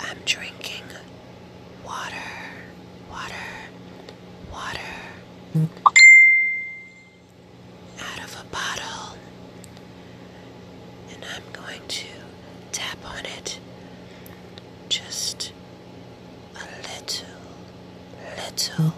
I'm drinking water, water, water. Out of a bottle, and I'm going to tap on it just a little, little,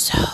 So